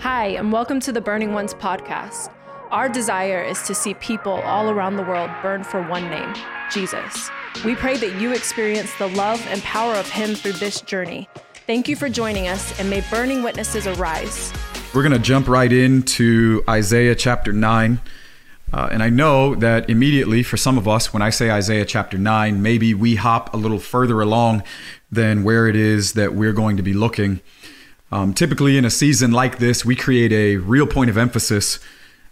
Hi, and welcome to the Burning Ones podcast. Our desire is to see people all around the world burn for one name Jesus. We pray that you experience the love and power of Him through this journey. Thank you for joining us, and may burning witnesses arise. We're going to jump right into Isaiah chapter 9. Uh, and I know that immediately for some of us, when I say Isaiah chapter 9, maybe we hop a little further along than where it is that we're going to be looking. Um, typically, in a season like this, we create a real point of emphasis.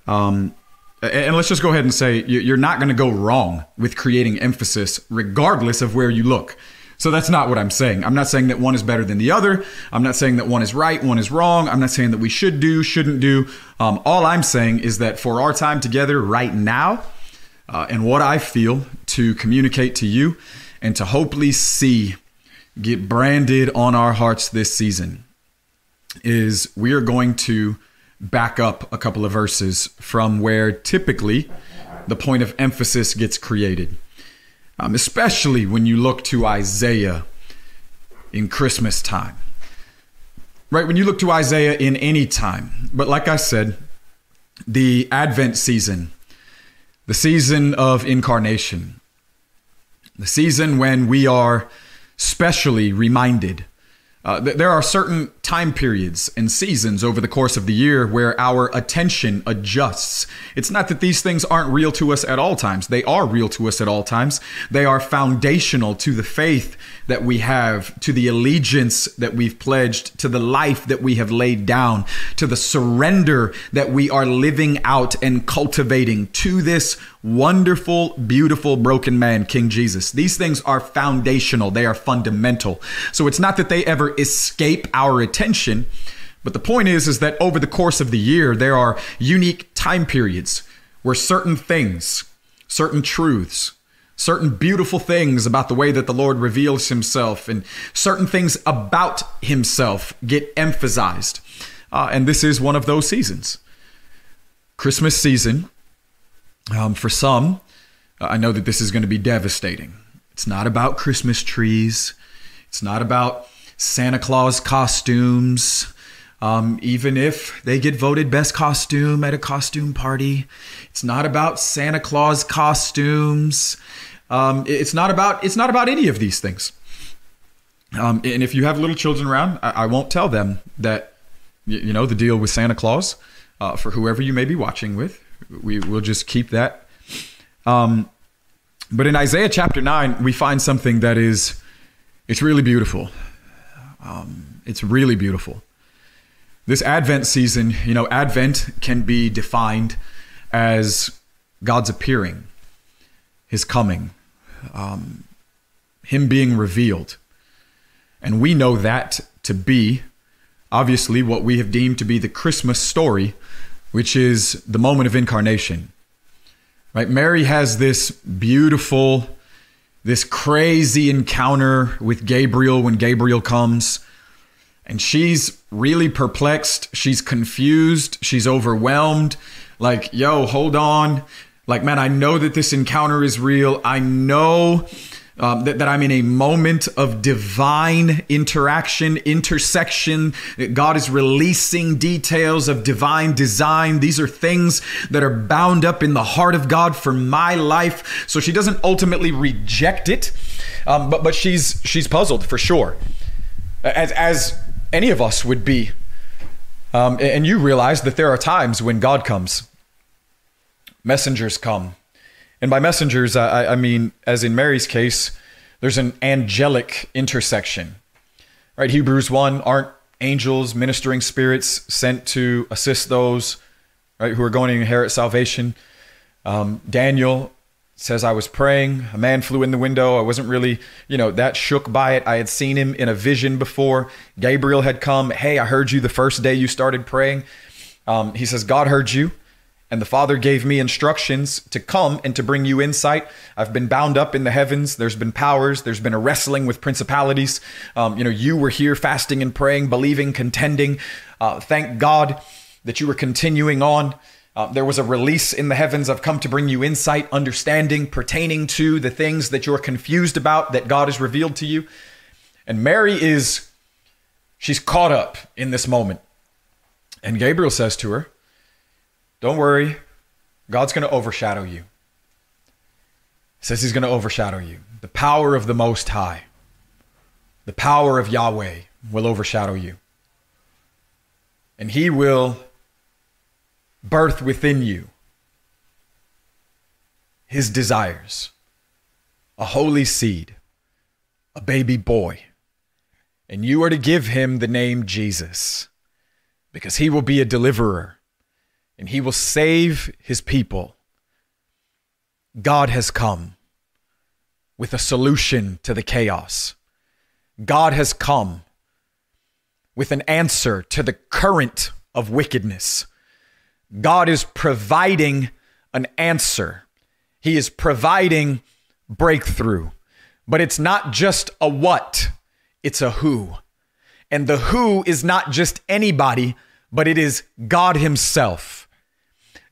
Um, and let's just go ahead and say you're not going to go wrong with creating emphasis, regardless of where you look. So that's not what I'm saying. I'm not saying that one is better than the other. I'm not saying that one is right, one is wrong. I'm not saying that we should do, shouldn't do. Um, all I'm saying is that for our time together right now, uh, and what I feel to communicate to you and to hopefully see get branded on our hearts this season is we are going to back up a couple of verses from where typically the point of emphasis gets created um, especially when you look to Isaiah in Christmas time. Right? When you look to Isaiah in any time. But like I said, the Advent season, the season of incarnation, the season when we are specially reminded uh, th- there are certain time periods and seasons over the course of the year where our attention adjusts. It's not that these things aren't real to us at all times. They are real to us at all times. They are foundational to the faith that we have, to the allegiance that we've pledged, to the life that we have laid down, to the surrender that we are living out and cultivating to this wonderful, beautiful, broken man, King Jesus. These things are foundational, they are fundamental. So it's not that they ever escape our attention. But the point is, is that over the course of the year, there are unique time periods where certain things, certain truths, certain beautiful things about the way that the Lord reveals himself and certain things about himself get emphasized. Uh, and this is one of those seasons. Christmas season, um, for some, uh, I know that this is going to be devastating. It's not about Christmas trees. It's not about Santa Claus costumes. Um, even if they get voted best costume at a costume party, it's not about Santa Claus costumes. Um, it's not about it's not about any of these things. Um, and if you have little children around, I, I won't tell them that you, know the deal with Santa Claus uh, for whoever you may be watching with. We will just keep that. Um, but in Isaiah chapter nine, we find something that is it's really beautiful. Um, it's really beautiful. This Advent season, you know, Advent can be defined as God's appearing, His coming, um, Him being revealed. And we know that to be, obviously, what we have deemed to be the Christmas story, which is the moment of incarnation. Right? Mary has this beautiful this crazy encounter with Gabriel when Gabriel comes. And she's really perplexed. She's confused. She's overwhelmed. Like, yo, hold on. Like, man, I know that this encounter is real. I know um, that, that I'm in a moment of divine interaction, intersection. God is releasing details of divine design. These are things that are bound up in the heart of God for my life. So she doesn't ultimately reject it, um, but but she's she's puzzled for sure, as as any of us would be. Um, and you realize that there are times when God comes, messengers come and by messengers, I, I mean, as in Mary's case, there's an angelic intersection. Right? Hebrews 1 aren't angels, ministering spirits sent to assist those right who are going to inherit salvation. Um, Daniel says I was praying, a man flew in the window. I wasn't really, you know, that shook by it. I had seen him in a vision before. Gabriel had come. Hey, I heard you the first day you started praying. Um, he says God heard you. And the Father gave me instructions to come and to bring you insight. I've been bound up in the heavens. There's been powers. There's been a wrestling with principalities. Um, you know, you were here fasting and praying, believing, contending. Uh, thank God that you were continuing on. Uh, there was a release in the heavens. I've come to bring you insight, understanding pertaining to the things that you're confused about that God has revealed to you. And Mary is, she's caught up in this moment. And Gabriel says to her, Don't worry, God's going to overshadow you. Says he's going to overshadow you. The power of the Most High, the power of Yahweh will overshadow you. And he will birth within you his desires a holy seed, a baby boy. And you are to give him the name Jesus because he will be a deliverer and he will save his people. God has come with a solution to the chaos. God has come with an answer to the current of wickedness. God is providing an answer. He is providing breakthrough. But it's not just a what, it's a who. And the who is not just anybody, but it is God Himself.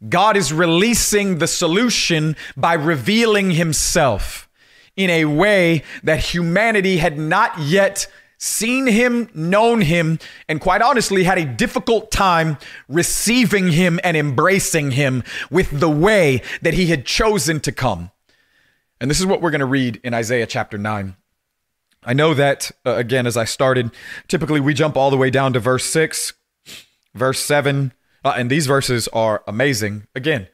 God is releasing the solution by revealing Himself in a way that humanity had not yet seen him, known him, and quite honestly had a difficult time receiving him and embracing him with the way that he had chosen to come. And this is what we're going to read in Isaiah chapter 9. I know that, uh, again, as I started, typically we jump all the way down to verse 6, verse 7, uh, and these verses are amazing. Again,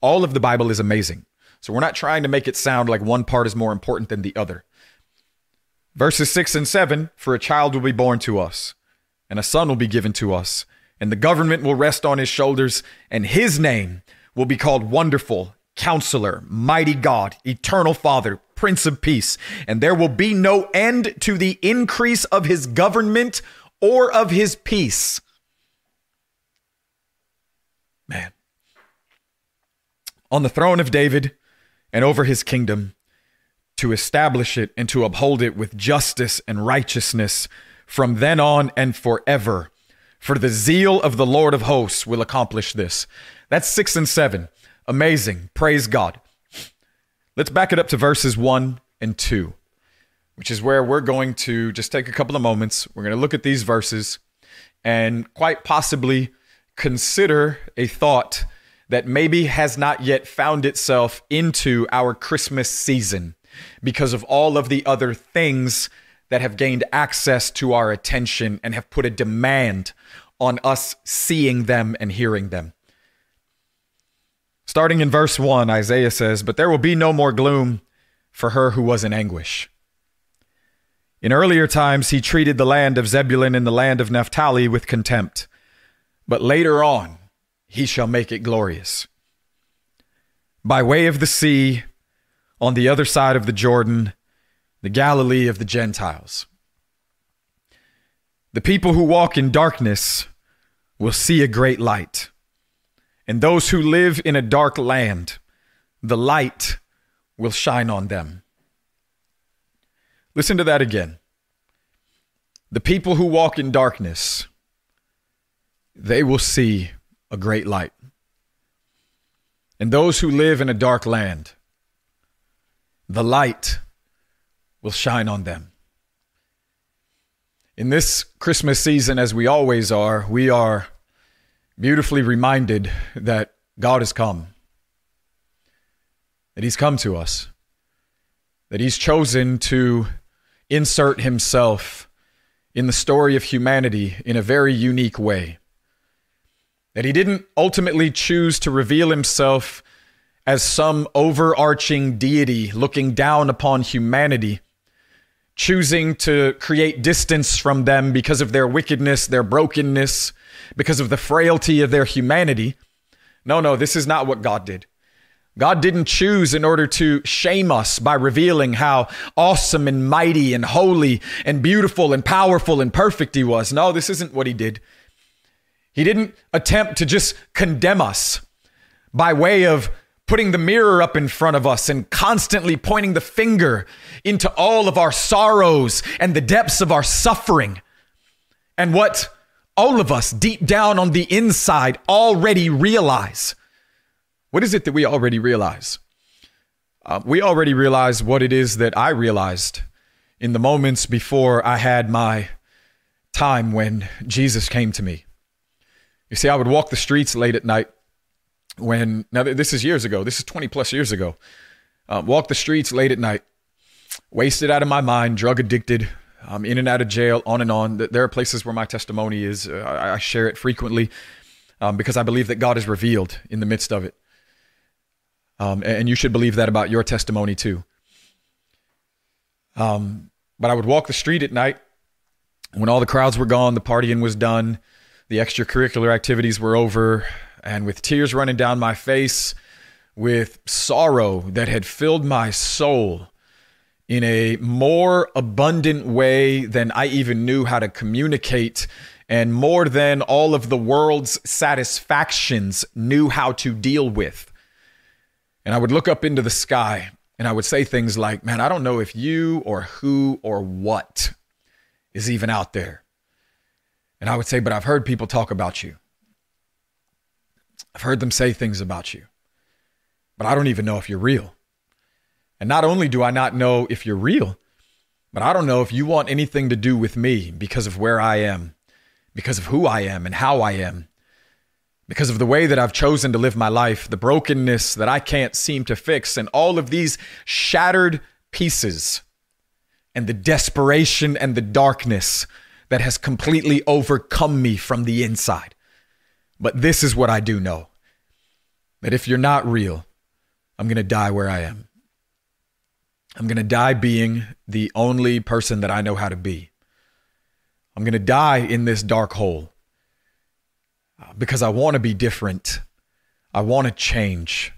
all of the Bible is amazing. So we're not trying to make it sound like one part is more important than the other. Verses 6 and 7 For a child will be born to us, and a son will be given to us, and the government will rest on his shoulders, and his name will be called Wonderful, Counselor, Mighty God, Eternal Father, Prince of Peace. And there will be no end to the increase of his government or of his peace. Man. On the throne of David and over his kingdom to establish it and to uphold it with justice and righteousness from then on and forever. For the zeal of the Lord of hosts will accomplish this. That's six and seven. Amazing. Praise God. Let's back it up to verses one and two, which is where we're going to just take a couple of moments. We're going to look at these verses and quite possibly consider a thought that maybe has not yet found itself into our Christmas season because of all of the other things that have gained access to our attention and have put a demand on us seeing them and hearing them. Starting in verse 1, Isaiah says, But there will be no more gloom for her who was in anguish. In earlier times, he treated the land of Zebulun and the land of Naphtali with contempt. But later on, he shall make it glorious. By way of the sea, on the other side of the Jordan, the Galilee of the Gentiles. The people who walk in darkness will see a great light. And those who live in a dark land, the light will shine on them. Listen to that again. The people who walk in darkness, they will see a great light. And those who live in a dark land, the light will shine on them. In this Christmas season, as we always are, we are beautifully reminded that God has come, that He's come to us, that He's chosen to insert Himself in the story of humanity in a very unique way. That He didn't ultimately choose to reveal Himself as some overarching deity looking down upon humanity, choosing to create distance from them because of their wickedness, their brokenness, because of the frailty of their humanity. No, no, this is not what God did. God didn't choose in order to shame us by revealing how awesome and mighty and holy and beautiful and powerful and perfect He was. No, this isn't what He did. He didn't attempt to just condemn us by way of putting the mirror up in front of us and constantly pointing the finger into all of our sorrows and the depths of our suffering. And what all of us deep down on the inside already realize. What is it that we already realize? Uh, we already realize what it is that I realized in the moments before I had my time when Jesus came to me. You see, I would walk the streets late at night when, now this is years ago, this is 20 plus years ago. Um, walk the streets late at night, wasted out of my mind, drug addicted, um, in and out of jail, on and on. There are places where my testimony is. Uh, I share it frequently um, because I believe that God is revealed in the midst of it. Um, and you should believe that about your testimony too. Um, but I would walk the street at night when all the crowds were gone, the partying was done, the extracurricular activities were over, and with tears running down my face, with sorrow that had filled my soul in a more abundant way than I even knew how to communicate, and more than all of the world's satisfactions knew how to deal with. And I would look up into the sky and I would say things like, Man, I don't know if you or who or what is even out there. And I would say, But I've heard people talk about you. I've heard them say things about you, but I don't even know if you're real. And not only do I not know if you're real, but I don't know if you want anything to do with me because of where I am, because of who I am and how I am, because of the way that I've chosen to live my life, the brokenness that I can't seem to fix, and all of these shattered pieces, and the desperation and the darkness that has completely overcome me from the inside. But this is what I do know that if you're not real, I'm going to die where I am. I'm going to die being the only person that I know how to be. I'm going to die in this dark hole because I want to be different. I want to change.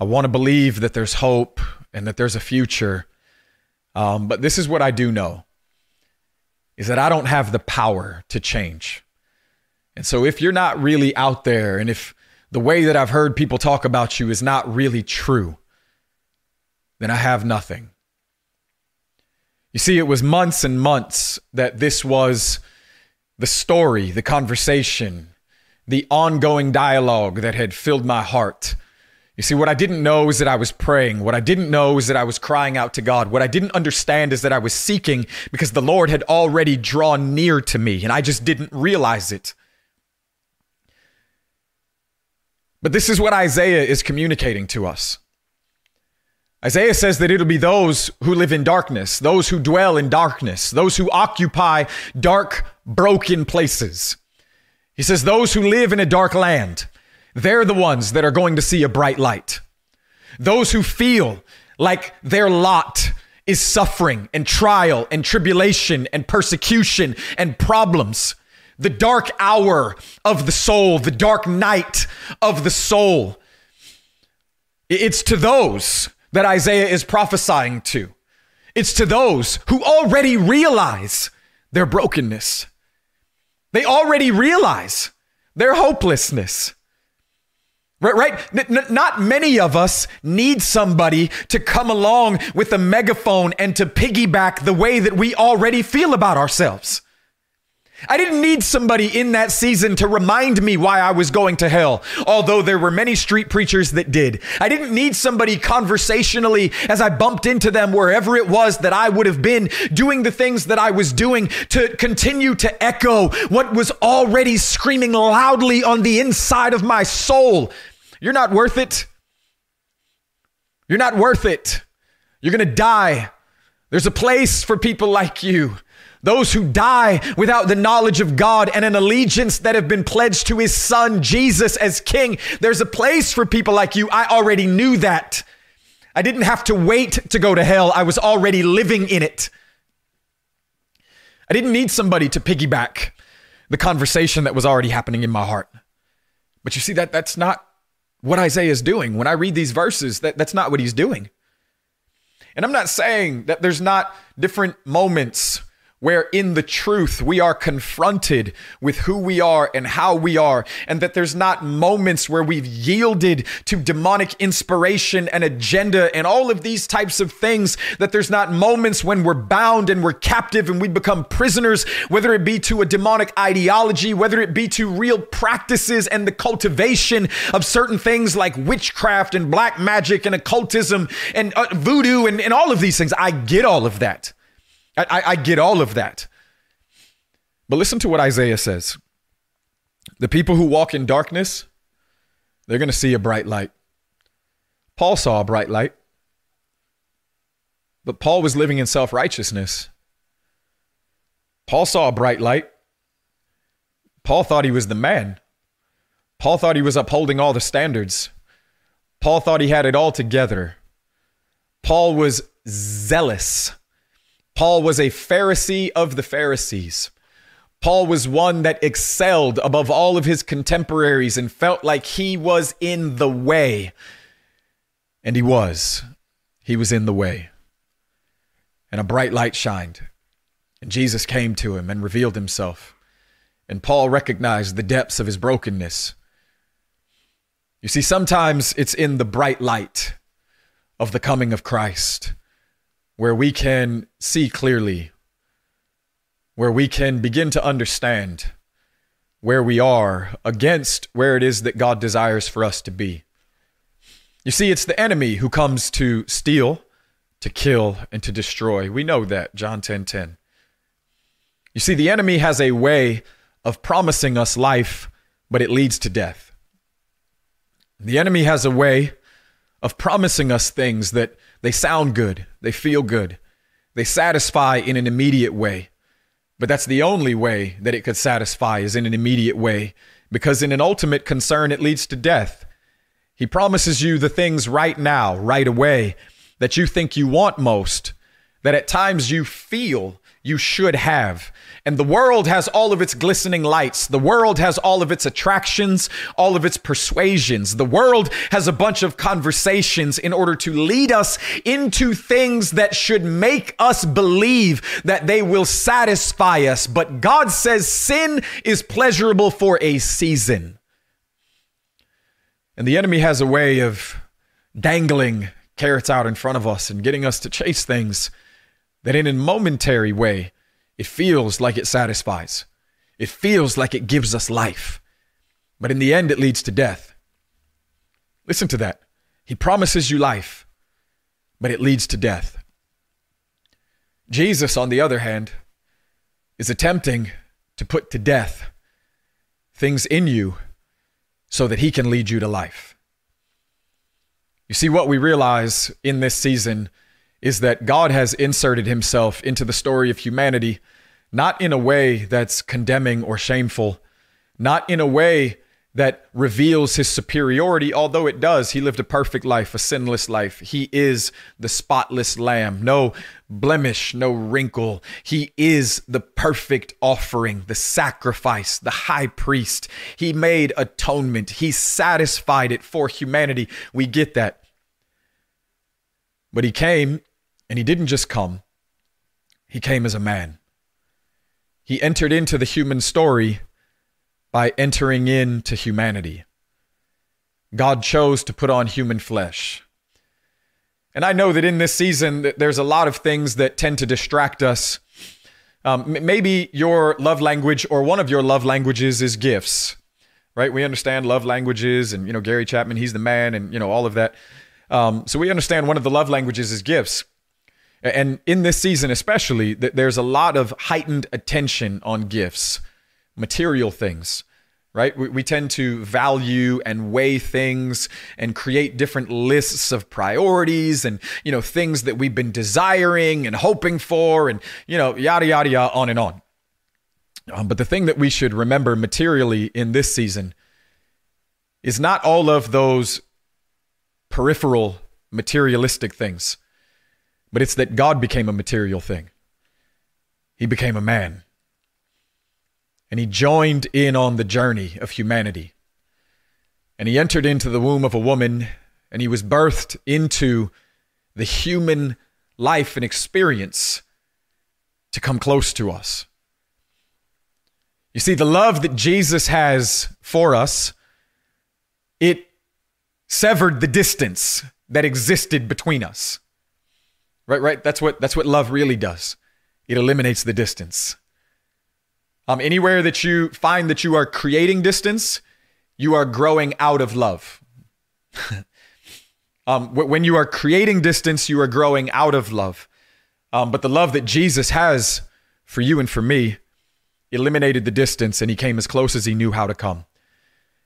I want to believe that there's hope and that there's a future. Um, but this is what I do know is that I don't have the power to change. And so if you're not really out there and if the way that I've heard people talk about you is not really true, then I have nothing. You see, it was months and months that this was the story, the conversation, the ongoing dialogue that had filled my heart. You see, what I didn't know is that I was praying. What I didn't know is that I was crying out to God. What I didn't understand is that I was seeking because the Lord had already drawn near to me and I just didn't realize it. But this is what Isaiah is communicating to us. Isaiah says that it'll be those who live in darkness, those who dwell in darkness, those who occupy dark, broken places. He says, Those who live in a dark land, they're the ones that are going to see a bright light. Those who feel like their lot is suffering and trial and tribulation and persecution and problems. The dark hour of the soul, the dark night of the soul. It's to those that Isaiah is prophesying to. It's to those who already realize their brokenness. They already realize their hopelessness. Right? N- not many of us need somebody to come along with a megaphone and to piggyback the way that we already feel about ourselves. I didn't need somebody in that season to remind me why I was going to hell, although there were many street preachers that did. I didn't need somebody conversationally as I bumped into them wherever it was that I would have been doing the things that I was doing to continue to echo what was already screaming loudly on the inside of my soul. You're not worth it. You're not worth it. You're going to die. There's a place for people like you. Those who die without the knowledge of God and an allegiance that have been pledged to his son, Jesus, as king. There's a place for people like you. I already knew that. I didn't have to wait to go to hell. I was already living in it. I didn't need somebody to piggyback the conversation that was already happening in my heart. But you see that that's not what Isaiah is doing. When I read these verses, that, that's not what he's doing. And I'm not saying that there's not different moments where in the truth we are confronted with who we are and how we are, and that there's not moments where we've yielded to demonic inspiration and agenda and all of these types of things, that there's not moments when we're bound and we're captive and we become prisoners, whether it be to a demonic ideology, whether it be to real practices and the cultivation of certain things like witchcraft and black magic and occultism and uh, voodoo and, and all of these things. I get all of that. I, I, I get all of that. But listen to what Isaiah says. The people who walk in darkness, they're going to see a bright light. Paul saw a bright light, but Paul was living in self righteousness. Paul saw a bright light. Paul thought he was the man. Paul thought he was upholding all the standards. Paul thought he had it all together. Paul was zealous. Paul was a Pharisee of the Pharisees. Paul was one that excelled above all of his contemporaries and felt like he was in the way. And he was. He was in the way. And a bright light shined. And Jesus came to him and revealed himself. And Paul recognized the depths of his brokenness. You see, sometimes it's in the bright light of the coming of Christ where we can see clearly, where we can begin to understand where we are against where it is that God desires for us to be. You see, it's the enemy who comes to steal, to kill, and to destroy. We know that, John 10 10. You see, the enemy has a way of promising us life, but it leads to death. The enemy has a way of promising us things that they sound good, they feel good, they satisfy in an immediate way. But that's the only way that it could satisfy is in an immediate way, because in an ultimate concern, it leads to death. He promises you the things right now, right away, that you think you want most, that at times you feel you should have. And the world has all of its glistening lights. The world has all of its attractions, all of its persuasions. The world has a bunch of conversations in order to lead us into things that should make us believe that they will satisfy us. But God says sin is pleasurable for a season. And the enemy has a way of dangling carrots out in front of us and getting us to chase things that in a momentary way, it feels like it satisfies. It feels like it gives us life. But in the end, it leads to death. Listen to that. He promises you life, but it leads to death. Jesus, on the other hand, is attempting to put to death things in you so that he can lead you to life. You see, what we realize in this season is that God has inserted himself into the story of humanity, not in a way that's condemning or shameful, not in a way that reveals his superiority, although it does. He lived a perfect life, a sinless life. He is the spotless lamb, no blemish, no wrinkle. He is the perfect offering, the sacrifice, the high priest. He made atonement, he satisfied it for humanity. We get that. But he came and he didn't just come, he came as a man. He entered into the human story by entering into humanity. God chose to put on human flesh. And I know that in this season, there's a lot of things that tend to distract us. Um, maybe your love language or one of your love languages is gifts, right? We understand love languages, and you know Gary Chapman, he's the man, and you know all of that. Um, so we understand one of the love languages is gifts. And in this season, especially, there's a lot of heightened attention on gifts, material things, right? We, we tend to value and weigh things and create different lists of priorities and, you know, things that we've been desiring and hoping for and, you know, yada, yada, yada, on and on. Um, but the thing that we should remember materially in this season is not all of those peripheral materialistic things but it's that God became a material thing. He became a man. And he joined in on the journey of humanity. And he entered into the womb of a woman and he was birthed into the human life and experience to come close to us. You see, the love that Jesus has for us, it severed the distance that existed between us. Right, right. That's what that's what love really does. It eliminates the distance. Um, anywhere that you find that you are creating distance, you are growing out of love. um, when you are creating distance, you are growing out of love. Um, but the love that Jesus has for you and for me eliminated the distance and he came as close as he knew how to come.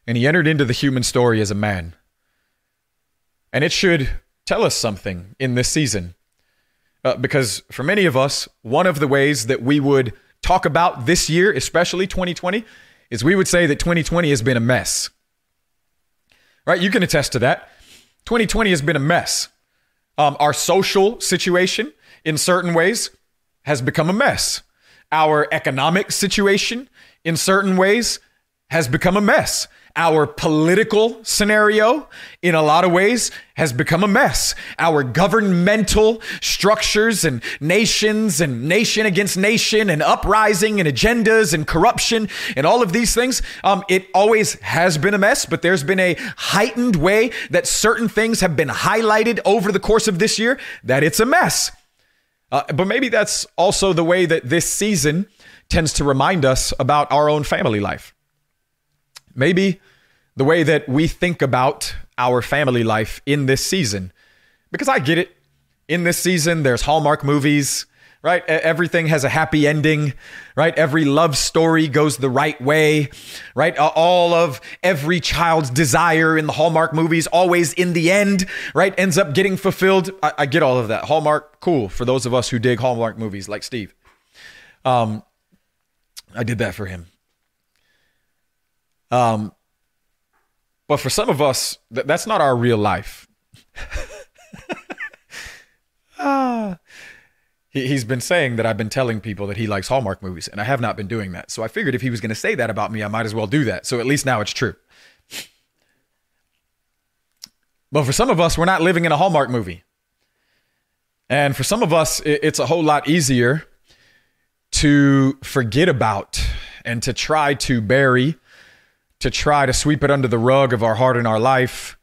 And he entered into the human story as a man. And it should tell us something in this season. Uh, because for many of us, one of the ways that we would talk about this year, especially 2020, is we would say that 2020 has been a mess. Right? You can attest to that. 2020 has been a mess. Um, our social situation, in certain ways, has become a mess. Our economic situation, in certain ways, has become a mess our political scenario, in a lot of ways, has become a mess. Our governmental structures and nations and nation against nation and uprising and agendas and corruption and all of these things, um, it always has been a mess, but there's been a heightened way that certain things have been highlighted over the course of this year that it's a mess. Uh, but maybe that's also the way that this season tends to remind us about our own family life. Maybe the way that we think about our family life in this season. Because I get it. In this season, there's Hallmark movies, right? Everything has a happy ending, right? Every love story goes the right way, right? All of every child's desire in the Hallmark movies, always in the end, right? Ends up getting fulfilled. I, I get all of that. Hallmark, cool for those of us who dig Hallmark movies like Steve. Um, I did that for him. Um, but for some of us, th- that's not our real life. ah. He, he's been saying that I've been telling people that he likes Hallmark movies, and I have not been doing that. So I figured if he was going to say that about me, I might as well do that. So at least now it's true. But for some of us, we're not living in a Hallmark movie. And for some of us, it's a whole lot easier to forget about and to try to bury to try to sweep it under the rug of our heart and our life,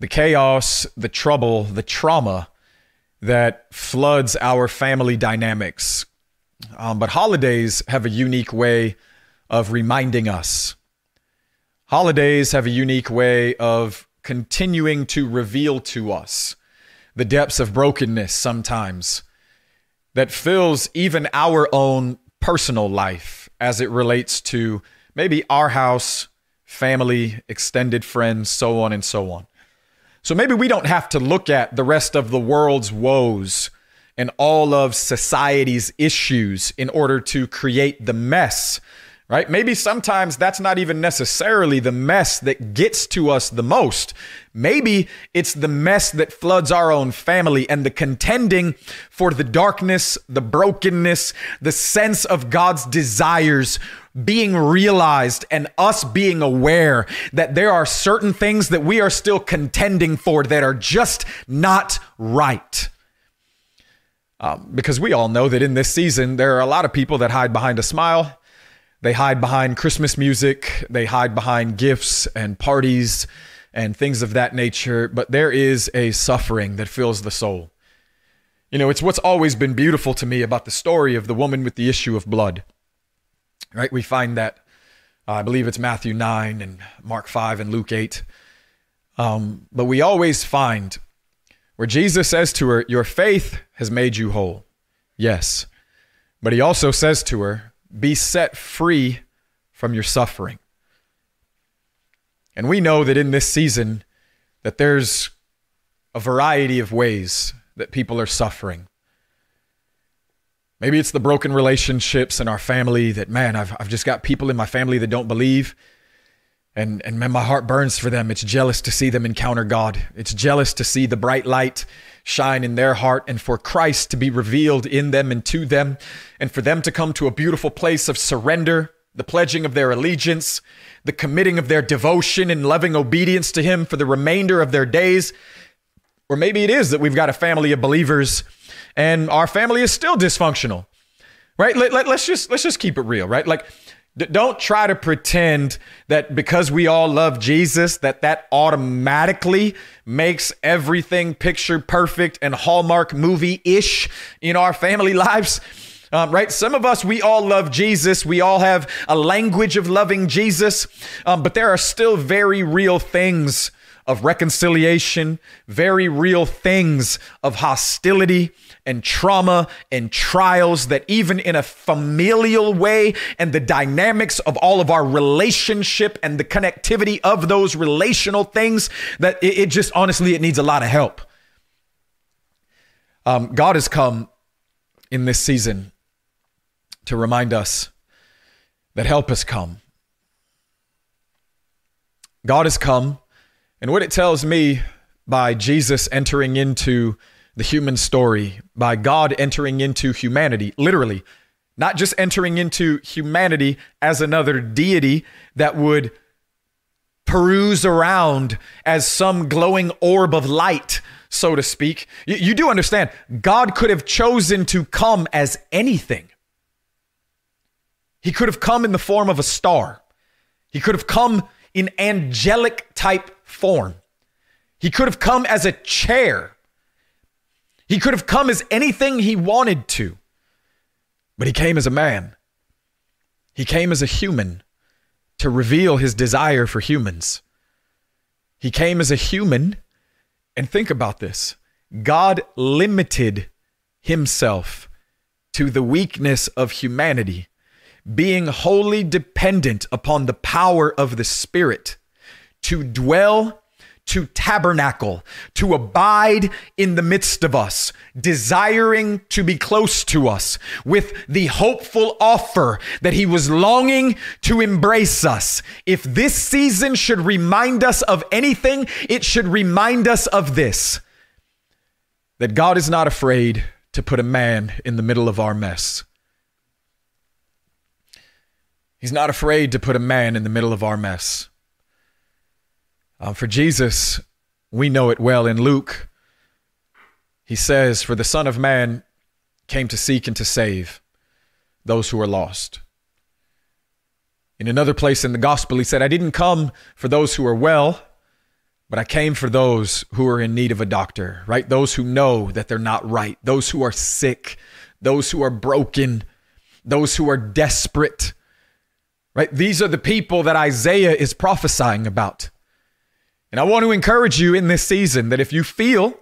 the chaos, the trouble, the trauma that floods our family dynamics. Um, but holidays have a unique way of reminding us. Holidays have a unique way of continuing to reveal to us the depths of brokenness sometimes that fills even our own personal life as it relates to maybe our house, family, extended friends, so on and so on. So maybe we don't have to look at the rest of the world's woes and all of society's issues in order to create the mess right? Maybe sometimes that's not even necessarily the mess that gets to us the most. Maybe it's the mess that floods our own family and the contending for the darkness, the brokenness, the sense of God's desires being realized and us being aware that there are certain things that we are still contending for that are just not right. Um, because we all know that in this season, there are a lot of people that hide behind a smile they hide behind Christmas music, they hide behind gifts and parties and things of that nature, but there is a suffering that fills the soul. You know, it's what's always been beautiful to me about the story of the woman with the issue of blood. Right? We find that, uh, I believe it's Matthew 9 and Mark 5 and Luke 8. Um, but we always find where Jesus says to her, Your faith has made you whole. Yes. But he also says to her, be set free from your suffering. And we know that in this season that there's a variety of ways that people are suffering. Maybe it's the broken relationships in our family that, man, I've, I've just got people in my family that don't believe. And, and man, my heart burns for them. It's jealous to see them encounter God. It's jealous to see the bright light shine in their heart and for Christ to be revealed in them and to them, and for them to come to a beautiful place of surrender, the pledging of their allegiance, the committing of their devotion and loving obedience to Him for the remainder of their days. Or maybe it is that we've got a family of believers and our family is still dysfunctional. Right? Let, let, let's just let's just keep it real, right? Like don't try to pretend that because we all love Jesus that that automatically makes everything picture perfect and Hallmark movie-ish in our family lives. Um, right? Some of us, we all love Jesus. We all have a language of loving Jesus, um, but there are still very real things of reconciliation, very real things of hostility and trauma and trials that even in a familial way and the dynamics of all of our relationship and the connectivity of those relational things that it, it just honestly it needs a lot of help. Um, God has come in this season to remind us that help has come. God has come and what it tells me by Jesus entering into the human story, by God entering into humanity, literally, not just entering into humanity as another deity that would peruse around as some glowing orb of light, so to speak. You, you, do understand, God could have chosen to come as anything. He could have come in the form of a star, He could have come in angelic type form. He could have come as a chair. He could have come as anything he wanted to. But he came as a man. He came as a human to reveal his desire for humans. He came as a human, and think about this God limited himself to the weakness of humanity, being wholly dependent upon the power of the Spirit to dwell, to tabernacle, to abide in the midst of us, desiring to be close to us with the hopeful offer that he was longing to embrace us. If this season should remind us of anything, it should remind us of this that God is not afraid to put a man in the middle of our mess. He's not afraid to put a man in the middle of our mess. Uh, for Jesus, we know it well in Luke. He says, For the Son of Man came to seek and to save those who are lost. In another place in the gospel, he said, I didn't come for those who are well, but I came for those who are in need of a doctor, right? Those who know that they're not right, those who are sick, those who are broken, those who are desperate, right? These are the people that Isaiah is prophesying about. And I want to encourage you in this season that if you feel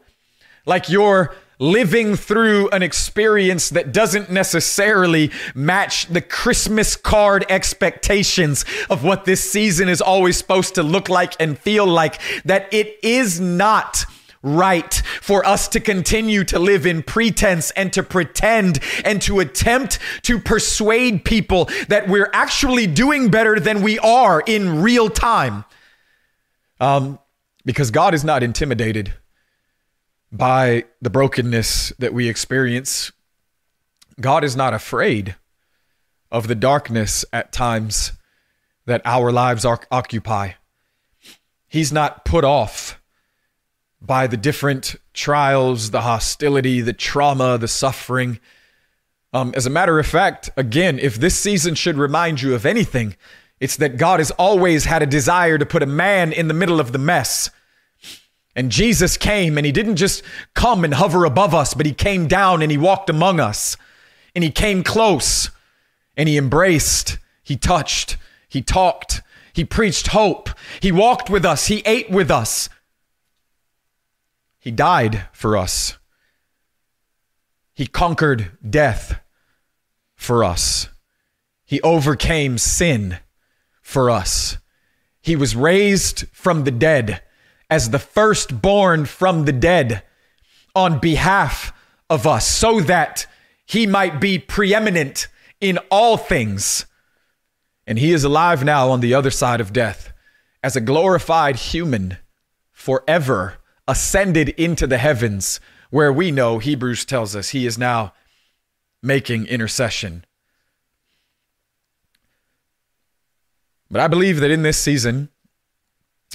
like you're living through an experience that doesn't necessarily match the Christmas card expectations of what this season is always supposed to look like and feel like, that it is not right for us to continue to live in pretense and to pretend and to attempt to persuade people that we're actually doing better than we are in real time. Um, because God is not intimidated by the brokenness that we experience. God is not afraid of the darkness at times that our lives are, occupy. He's not put off by the different trials, the hostility, the trauma, the suffering. Um, as a matter of fact, again, if this season should remind you of anything, it's that God has always had a desire to put a man in the middle of the mess. And Jesus came and he didn't just come and hover above us, but he came down and he walked among us. And he came close and he embraced, he touched, he talked, he preached hope, he walked with us, he ate with us. He died for us. He conquered death for us. He overcame sin for us. He was raised from the dead as the firstborn from the dead on behalf of us so that he might be preeminent in all things. And he is alive now on the other side of death as a glorified human forever ascended into the heavens where we know Hebrews tells us he is now making intercession But I believe that in this season,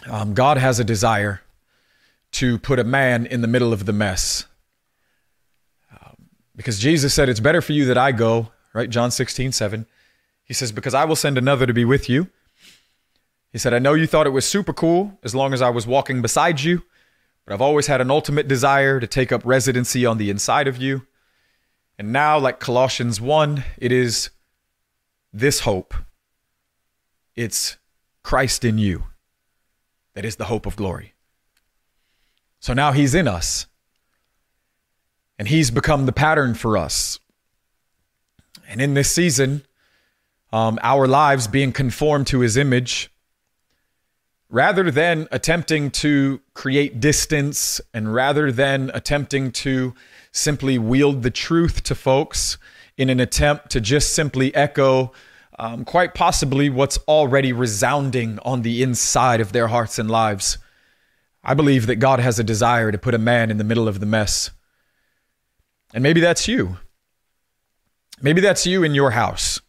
um, God has a desire to put a man in the middle of the mess. Um, because Jesus said, It's better for you that I go, right? John 16, 7. He says, Because I will send another to be with you. He said, I know you thought it was super cool as long as I was walking beside you, but I've always had an ultimate desire to take up residency on the inside of you. And now, like Colossians 1, it is this hope it's Christ in you that is the hope of glory. So now he's in us. And he's become the pattern for us. And in this season, um, our lives being conformed to his image, rather than attempting to create distance and rather than attempting to simply wield the truth to folks in an attempt to just simply echo um, quite possibly what's already resounding on the inside of their hearts and lives. I believe that God has a desire to put a man in the middle of the mess. And maybe that's you. Maybe that's you in your house.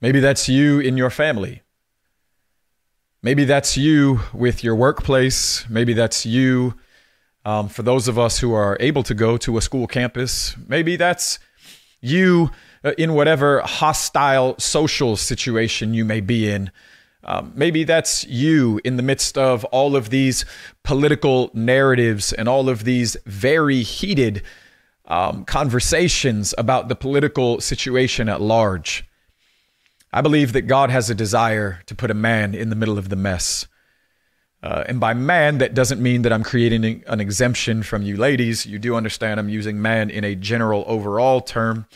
Maybe that's you in your family. Maybe that's you with your workplace. Maybe that's you um, for those of us who are able to go to a school campus. Maybe that's you in whatever hostile social situation you may be in. Um, maybe that's you in the midst of all of these political narratives and all of these very heated um, conversations about the political situation at large. I believe that God has a desire to put a man in the middle of the mess. Uh, and by man, that doesn't mean that I'm creating an exemption from you ladies. You do understand I'm using man in a general overall term.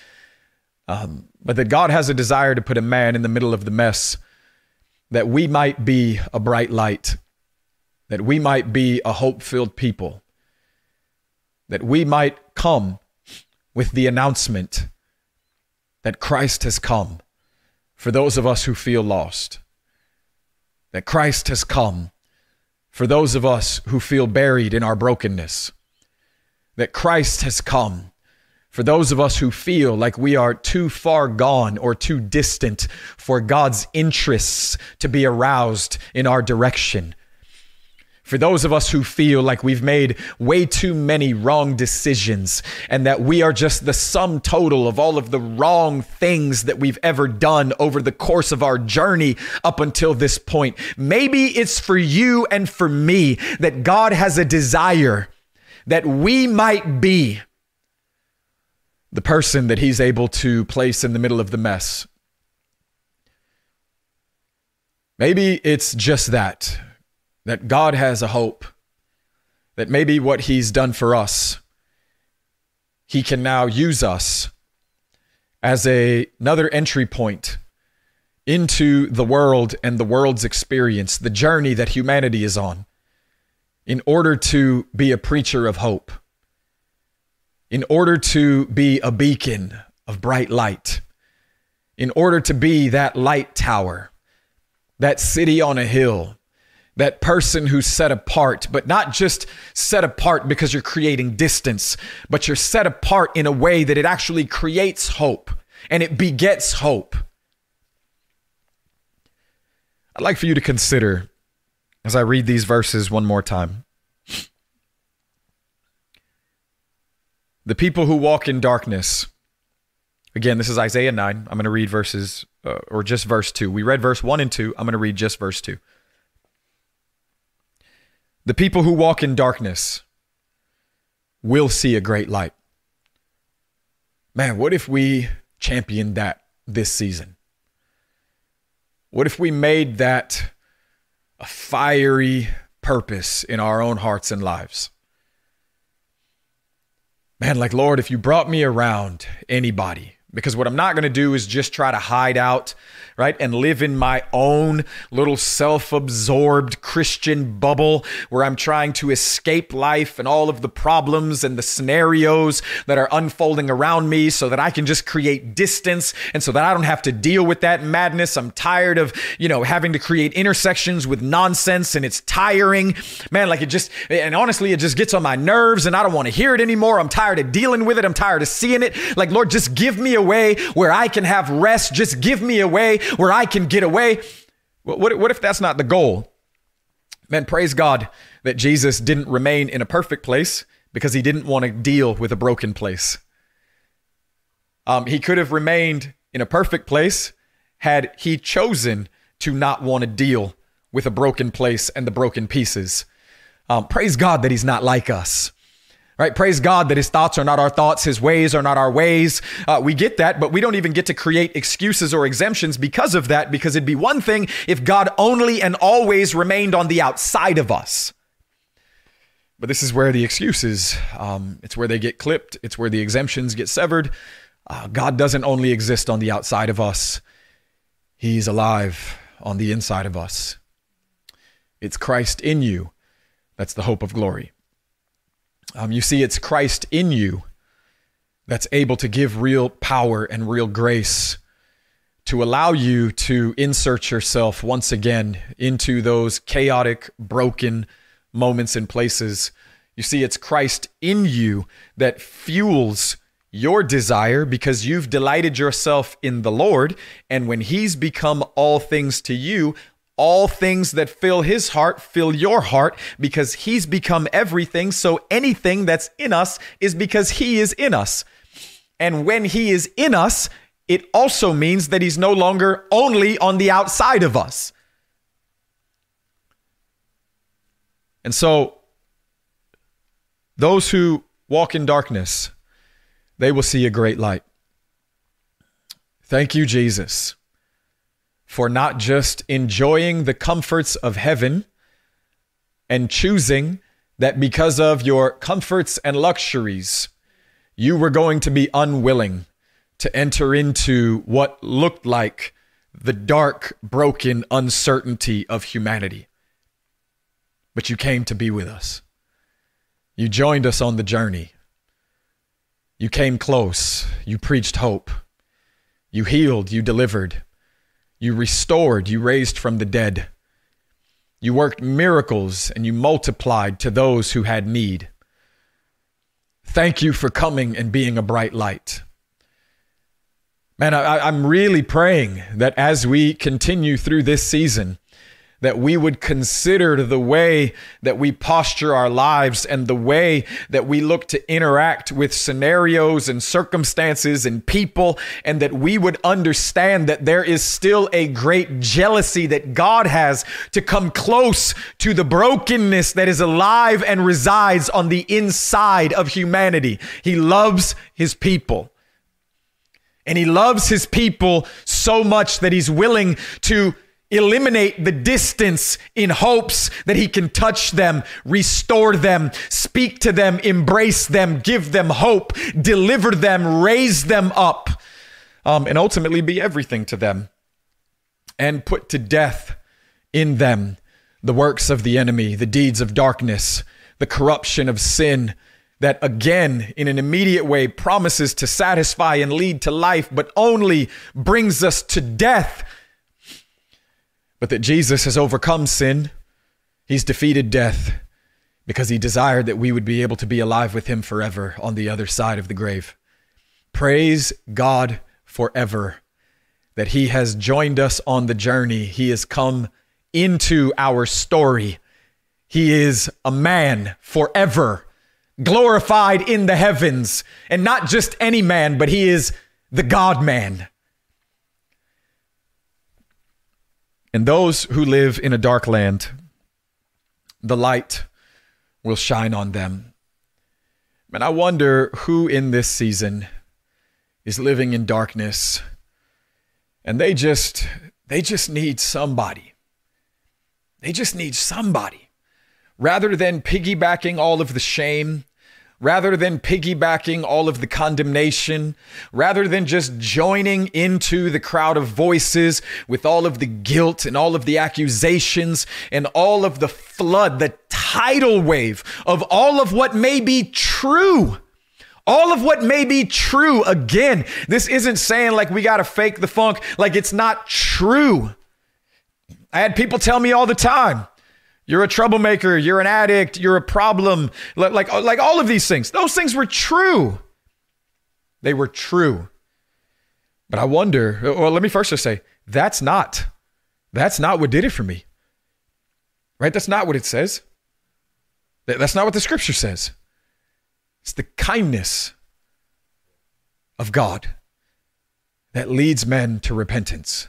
Um, but that God has a desire to put a man in the middle of the mess, that we might be a bright light, that we might be a hope filled people, that we might come with the announcement that Christ has come for those of us who feel lost, that Christ has come for those of us who feel buried in our brokenness, that Christ has come for those of us who feel like we are too far gone or too distant for God's interests to be aroused in our direction for those of us who feel like we've made way too many wrong decisions and that we are just the sum total of all of the wrong things that we've ever done over the course of our journey up until this point. Maybe it's for you and for me that God has a desire that we might be the person that He's able to place in the middle of the mess. Maybe it's just that that God has a hope, that maybe what He's done for us, He can now use us as a, another entry point into the world and the world's experience, the journey that humanity is on, in order to be a preacher of hope, in order to be a beacon of bright light, in order to be that light tower, that city on a hill that person who's set apart, but not just set apart because you're creating distance, but you're set apart in a way that it actually creates hope and it begets hope. I'd like for you to consider as I read these verses one more time. The people who walk in darkness. Again, this is Isaiah 9. I'm going to read verses, uh, or just verse 2. We read verse 1 and 2. I'm going to read just verse 2. The people who walk in darkness will see a great light. Man, what if we championed that this season? What if we made that a fiery purpose in our own hearts and lives? Man, like, Lord, if you brought me around anybody, because what I'm not going to do is just try to hide out right? And live in my own little self absorbed Christian bubble where I'm trying to escape life and all of the problems and the scenarios that are unfolding around me so that I can just create distance and so that I don't have to deal with that madness. I'm tired of, you know, having to create intersections with nonsense and it's tiring. Man, like it just, and honestly, it just gets on my nerves and I don't want to hear it anymore. I'm tired of dealing with it. I'm tired of seeing it. Like, Lord, just give me a way where I can have rest. Just give me a way where I can get away. What, what if that's not the goal? Man, praise God that Jesus didn't remain in a perfect place because he didn't want to deal with a broken place. Um, he could have remained in a perfect place had he chosen to not want to deal with a broken place and the broken pieces. Um, praise God that he's not like us. Right? Praise God that his thoughts are not our thoughts, his ways are not our ways. Uh, we get that, but we don't even get to create excuses or exemptions because of that, because it'd be one thing if God only and always remained on the outside of us. But this is where the excuses, um, it's where they get clipped, it's where the exemptions get severed. Uh, God doesn't only exist on the outside of us, He's alive on the inside of us. It's Christ in you. That's the hope of glory. Um, you see, it's Christ in you that's able to give real power and real grace to allow you to insert yourself once again into those chaotic, broken moments and places. You see, it's Christ in you that fuels your desire because you've delighted yourself in the Lord. And when He's become all things to you, all things that fill his heart fill your heart because he's become everything. So anything that's in us is because he is in us. And when he is in us, it also means that he's no longer only on the outside of us. And so, those who walk in darkness, they will see a great light. Thank you, Jesus, for not just enjoying the comforts of heaven and choosing that because of your comforts and luxuries, you were going to be unwilling to enter into what looked like the dark, broken uncertainty of humanity. But you came to be with us. You joined us on the journey. You came close. You preached hope. You healed. You delivered. You restored. You raised from the dead. You worked miracles and you multiplied to those who had need. Thank you for coming and being a bright light. Man, I, am really praying that as we continue through this season, that we would consider the way that we posture our lives and the way that we look to interact with scenarios and circumstances and people, and that we would understand that there is still a great jealousy that God has to come close to the brokenness that is alive and resides on the inside of humanity. He loves his people. And he loves his people so much that he's willing to eliminate the distance in hopes that he can touch them, restore them, speak to them, embrace them, give them hope, deliver them, raise them up, um, and ultimately be everything to them and put to death in them the works of the enemy, the deeds of darkness, the corruption of sin, that again, in an immediate way, promises to satisfy and lead to life, but only brings us to death. But that Jesus has overcome sin, he's defeated death because he desired that we would be able to be alive with him forever on the other side of the grave. Praise God forever that he has joined us on the journey. He has come into our story. He is a man forever glorified in the heavens, and not just any man, but he is the God man. And those who live in a dark land, the light will shine on them. And I wonder who in this season is living in darkness and they just they just need somebody. They just need somebody rather than piggybacking all of the shame, rather than piggybacking all of the condemnation, rather than just joining into the crowd of voices with all of the guilt and all of the accusations and all of the flood, the tidal wave of all of what may be true. All of what may be true. Again, this isn't saying like we got to fake the funk, like it's not true. I had people tell me all the time, you're a troublemaker. You're an addict. You're a problem. Like, uh, like all of these things. Those things were true. They were true. But I wonder, uh, well, let me first just say that's not, that's not what did it for me. Right? That's not what it says. That's not what the scripture says. It's the kindness of God that leads men to repentance.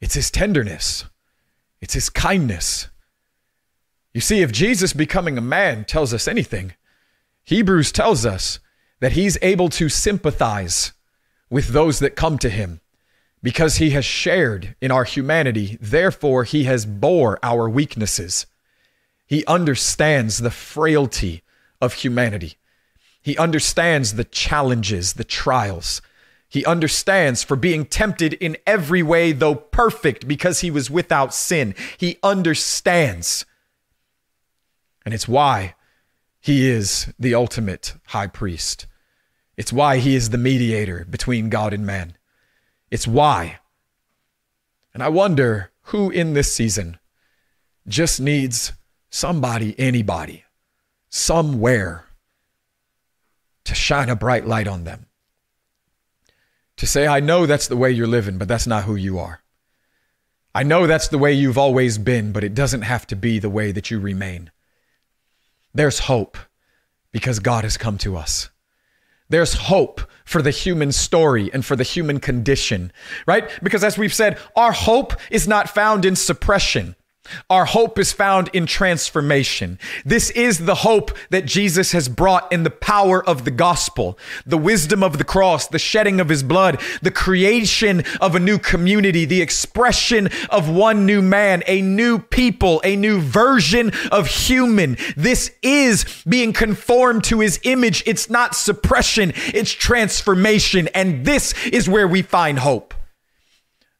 It's his tenderness. It's his kindness you see, if Jesus becoming a man tells us anything, Hebrews tells us that he's able to sympathize with those that come to him because he has shared in our humanity. Therefore, he has bore our weaknesses. He understands the frailty of humanity. He understands the challenges, the trials. He understands for being tempted in every way, though perfect, because he was without sin. He understands. And it's why he is the ultimate high priest. It's why he is the mediator between God and man. It's why. And I wonder who in this season just needs somebody, anybody, somewhere to shine a bright light on them. To say, I know that's the way you're living, but that's not who you are. I know that's the way you've always been, but it doesn't have to be the way that you remain. There's hope because God has come to us. There's hope for the human story and for the human condition, right? Because as we've said, our hope is not found in suppression. Our hope is found in transformation. This is the hope that Jesus has brought in the power of the gospel, the wisdom of the cross, the shedding of his blood, the creation of a new community, the expression of one new man, a new people, a new version of human. This is being conformed to his image. It's not suppression, it's transformation. And this is where we find hope.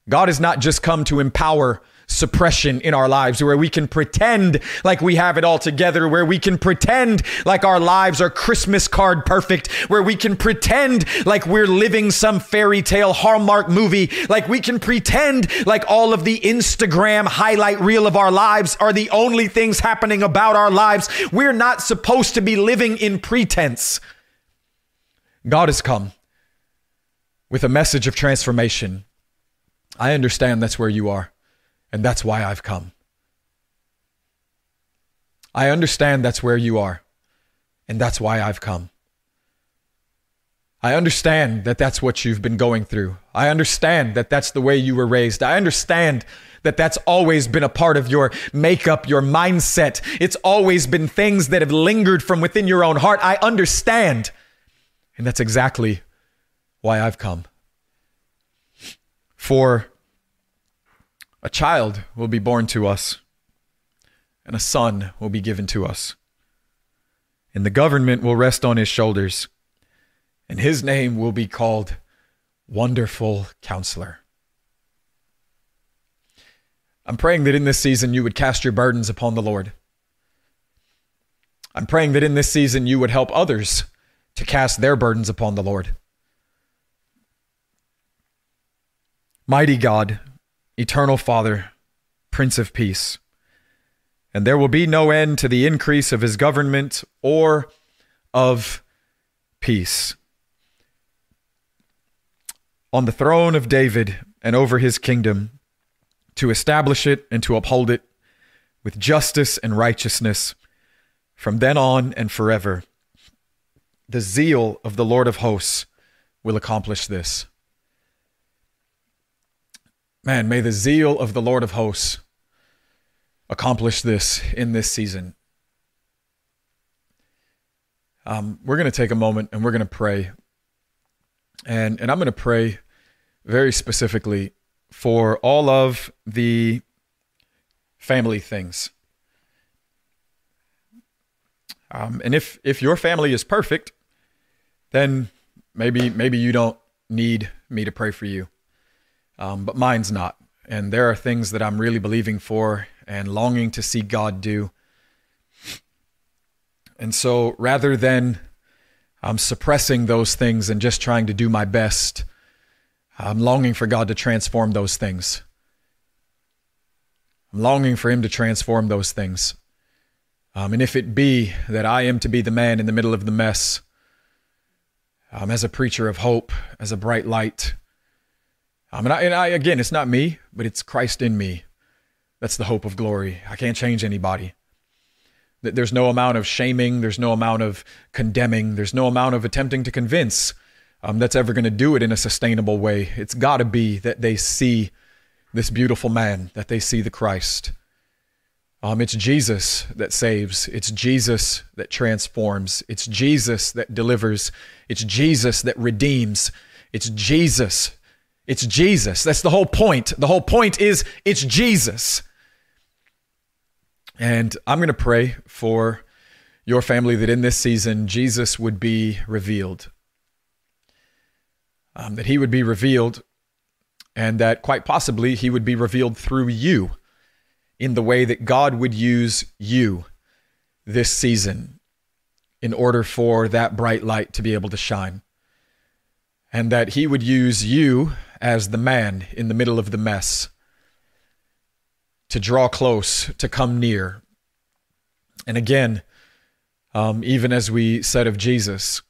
God has not just come to empower suppression in our lives, where we can pretend like we have it all together, where we can pretend like our lives are Christmas card perfect, where we can pretend like we're living some fairy tale Hallmark movie, like we can pretend like all of the Instagram highlight reel of our lives are the only things happening about our lives. We're not supposed to be living in pretense. God has come with a message of transformation. I understand that's where you are. And that's why I've come. I understand that's where you are. And that's why I've come. I understand that that's what you've been going through. I understand that that's the way you were raised. I understand that that's always been a part of your makeup, your mindset. It's always been things that have lingered from within your own heart. I understand. And that's exactly why I've come. For a child will be born to us, and a son will be given to us. And the government will rest on his shoulders, and his name will be called Wonderful Counselor. I'm praying that in this season you would cast your burdens upon the Lord. I'm praying that in this season you would help others to cast their burdens upon the Lord. Mighty God, Eternal Father, Prince of Peace. And there will be no end to the increase of his government or of peace. On the throne of David and over his kingdom, to establish it and to uphold it with justice and righteousness from then on and forever. The zeal of the Lord of hosts will accomplish this. Man, may the zeal of the Lord of hosts accomplish this in this season. Um, we're going to take a moment and we're going to pray. And, and I'm going to pray very specifically for all of the family things. Um, and if if your family is perfect, then maybe maybe you don't need me to pray for you um, but mine's not. And there are things that I'm really believing for and longing to see God do. And so rather than um, suppressing those things and just trying to do my best, I'm longing for God to transform those things. I'm longing for Him to transform those things. Um, and if it be that I am to be the man in the middle of the mess, um, as a preacher of hope, as a bright light, um, and, I, and I, again, it's not me, but it's Christ in me. That's the hope of glory. I can't change anybody. There's no amount of shaming, there's no amount of condemning, there's no amount of attempting to convince um, that's ever going to do it in a sustainable way. It's got to be that they see this beautiful man, that they see the Christ. Um, it's Jesus that saves. It's Jesus that transforms. It's Jesus that delivers. It's Jesus that redeems. It's Jesus it's Jesus. That's the whole point. The whole point is it's Jesus. And I'm going to pray for your family that in this season, Jesus would be revealed. Um, that he would be revealed, and that quite possibly he would be revealed through you in the way that God would use you this season in order for that bright light to be able to shine. And that he would use you as the man in the middle of the mess to draw close, to come near. And again, um, even as we said of Jesus,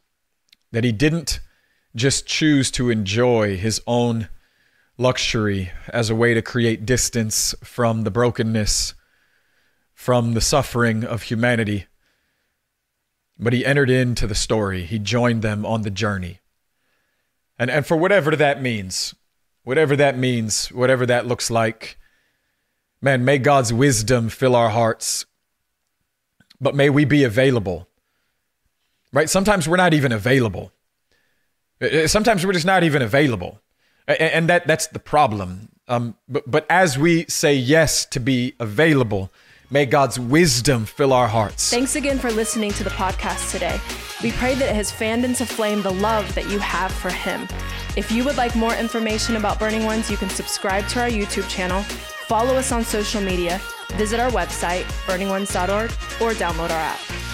that he didn't just choose to enjoy his own luxury as a way to create distance from the brokenness, from the suffering of humanity, but he entered into the story. He joined them on the journey. And, and for whatever that means, whatever that means, whatever that looks like, Man, may God's wisdom fill our hearts, but may we be available. Right? Sometimes we're not even available. Uh, uh, sometimes we're just not even available. And that, that's the problem. Um, but, but as we say yes to be available, may God's wisdom fill our hearts. Thanks again for listening to the podcast today. We pray that it has fanned into flame the love that you have for Him. If you would like more information about Burning Ones, you can subscribe to our YouTube channel Follow us on social media, visit our website, burningones.org, or download our app.